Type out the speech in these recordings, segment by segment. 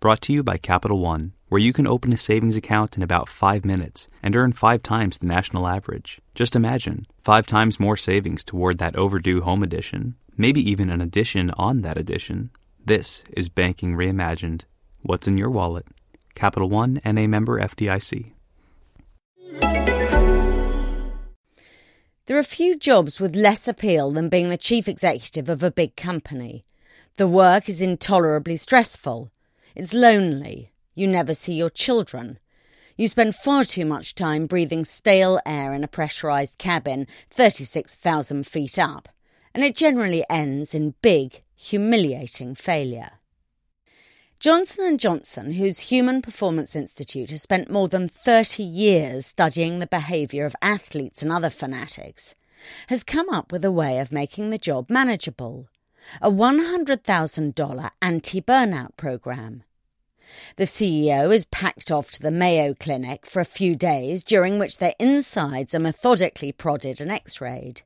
Brought to you by Capital One, where you can open a savings account in about five minutes and earn five times the national average. Just imagine five times more savings toward that overdue home edition, maybe even an addition on that addition. This is Banking Reimagined. What's in your wallet? Capital One and a member FDIC. There are few jobs with less appeal than being the chief executive of a big company. The work is intolerably stressful. It's lonely. You never see your children. You spend far too much time breathing stale air in a pressurised cabin 36,000 feet up, and it generally ends in big, humiliating failure. Johnson & Johnson, whose Human Performance Institute has spent more than 30 years studying the behaviour of athletes and other fanatics, has come up with a way of making the job manageable a $100,000 anti burnout program. The CEO is packed off to the Mayo Clinic for a few days, during which their insides are methodically prodded and x rayed.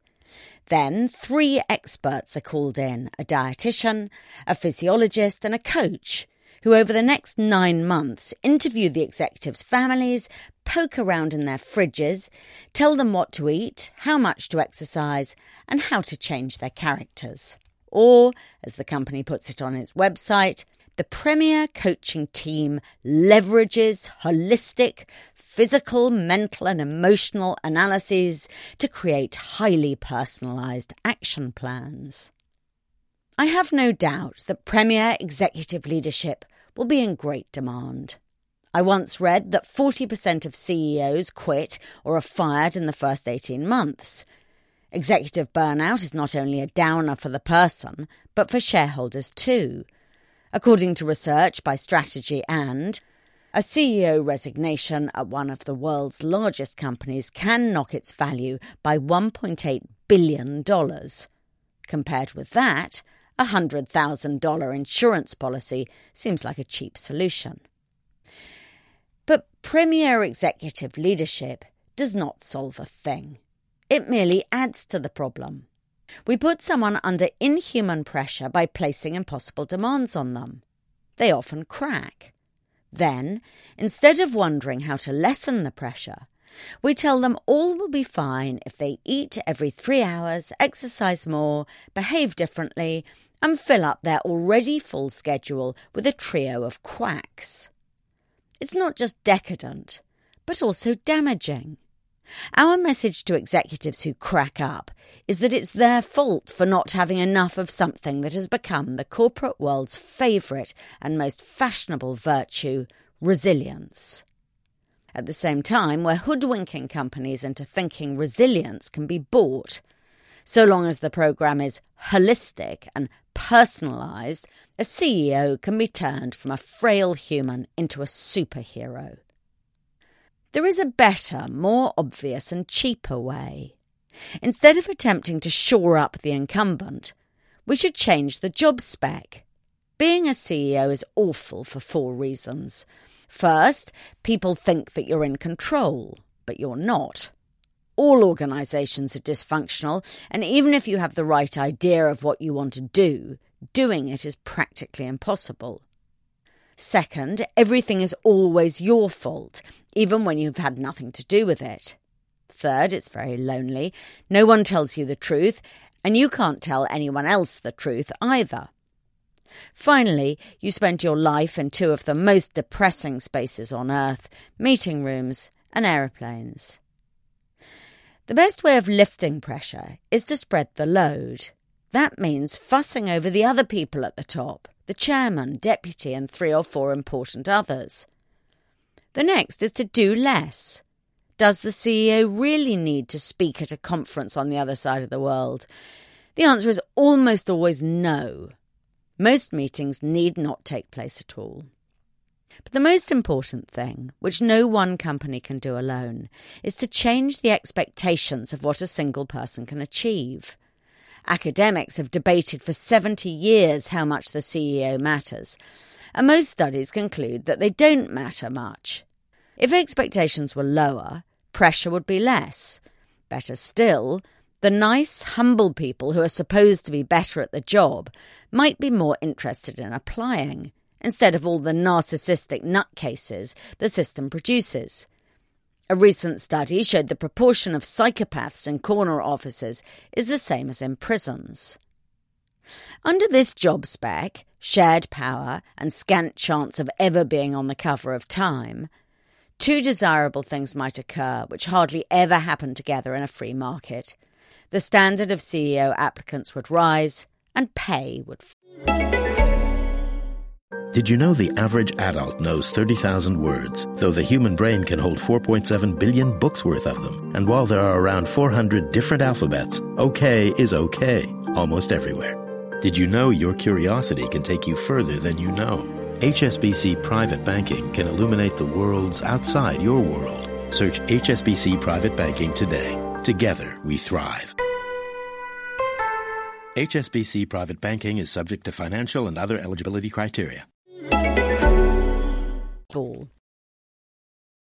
Then, three experts are called in a dietitian, a physiologist, and a coach who, over the next nine months, interview the executives' families, poke around in their fridges, tell them what to eat, how much to exercise, and how to change their characters. Or, as the company puts it on its website, the Premier coaching team leverages holistic physical, mental, and emotional analyses to create highly personalised action plans. I have no doubt that Premier executive leadership will be in great demand. I once read that 40% of CEOs quit or are fired in the first 18 months. Executive burnout is not only a downer for the person, but for shareholders too. According to research by Strategy and a CEO resignation at one of the world's largest companies can knock its value by $1.8 billion. Compared with that, a $100,000 insurance policy seems like a cheap solution. But premier executive leadership does not solve a thing. It merely adds to the problem. We put someone under inhuman pressure by placing impossible demands on them. They often crack. Then, instead of wondering how to lessen the pressure, we tell them all will be fine if they eat every three hours, exercise more, behave differently, and fill up their already full schedule with a trio of quacks. It's not just decadent, but also damaging. Our message to executives who crack up is that it's their fault for not having enough of something that has become the corporate world's favourite and most fashionable virtue resilience. At the same time, we're hoodwinking companies into thinking resilience can be bought. So long as the programme is holistic and personalised, a CEO can be turned from a frail human into a superhero. There is a better, more obvious, and cheaper way. Instead of attempting to shore up the incumbent, we should change the job spec. Being a CEO is awful for four reasons. First, people think that you're in control, but you're not. All organisations are dysfunctional, and even if you have the right idea of what you want to do, doing it is practically impossible. Second, everything is always your fault, even when you've had nothing to do with it. Third, it's very lonely. No one tells you the truth, and you can't tell anyone else the truth either. Finally, you spend your life in two of the most depressing spaces on earth meeting rooms and aeroplanes. The best way of lifting pressure is to spread the load. That means fussing over the other people at the top the chairman, deputy, and three or four important others. The next is to do less. Does the CEO really need to speak at a conference on the other side of the world? The answer is almost always no. Most meetings need not take place at all. But the most important thing, which no one company can do alone, is to change the expectations of what a single person can achieve. Academics have debated for 70 years how much the CEO matters, and most studies conclude that they don't matter much. If expectations were lower, pressure would be less. Better still, the nice, humble people who are supposed to be better at the job might be more interested in applying instead of all the narcissistic nutcases the system produces. A recent study showed the proportion of psychopaths in corner offices is the same as in prisons. Under this job spec, shared power, and scant chance of ever being on the cover of Time, two desirable things might occur which hardly ever happen together in a free market. The standard of CEO applicants would rise, and pay would. Did you know the average adult knows 30,000 words, though the human brain can hold 4.7 billion books worth of them? And while there are around 400 different alphabets, OK is OK almost everywhere. Did you know your curiosity can take you further than you know? HSBC Private Banking can illuminate the worlds outside your world. Search HSBC Private Banking today. Together we thrive. HSBC Private Banking is subject to financial and other eligibility criteria. Fall.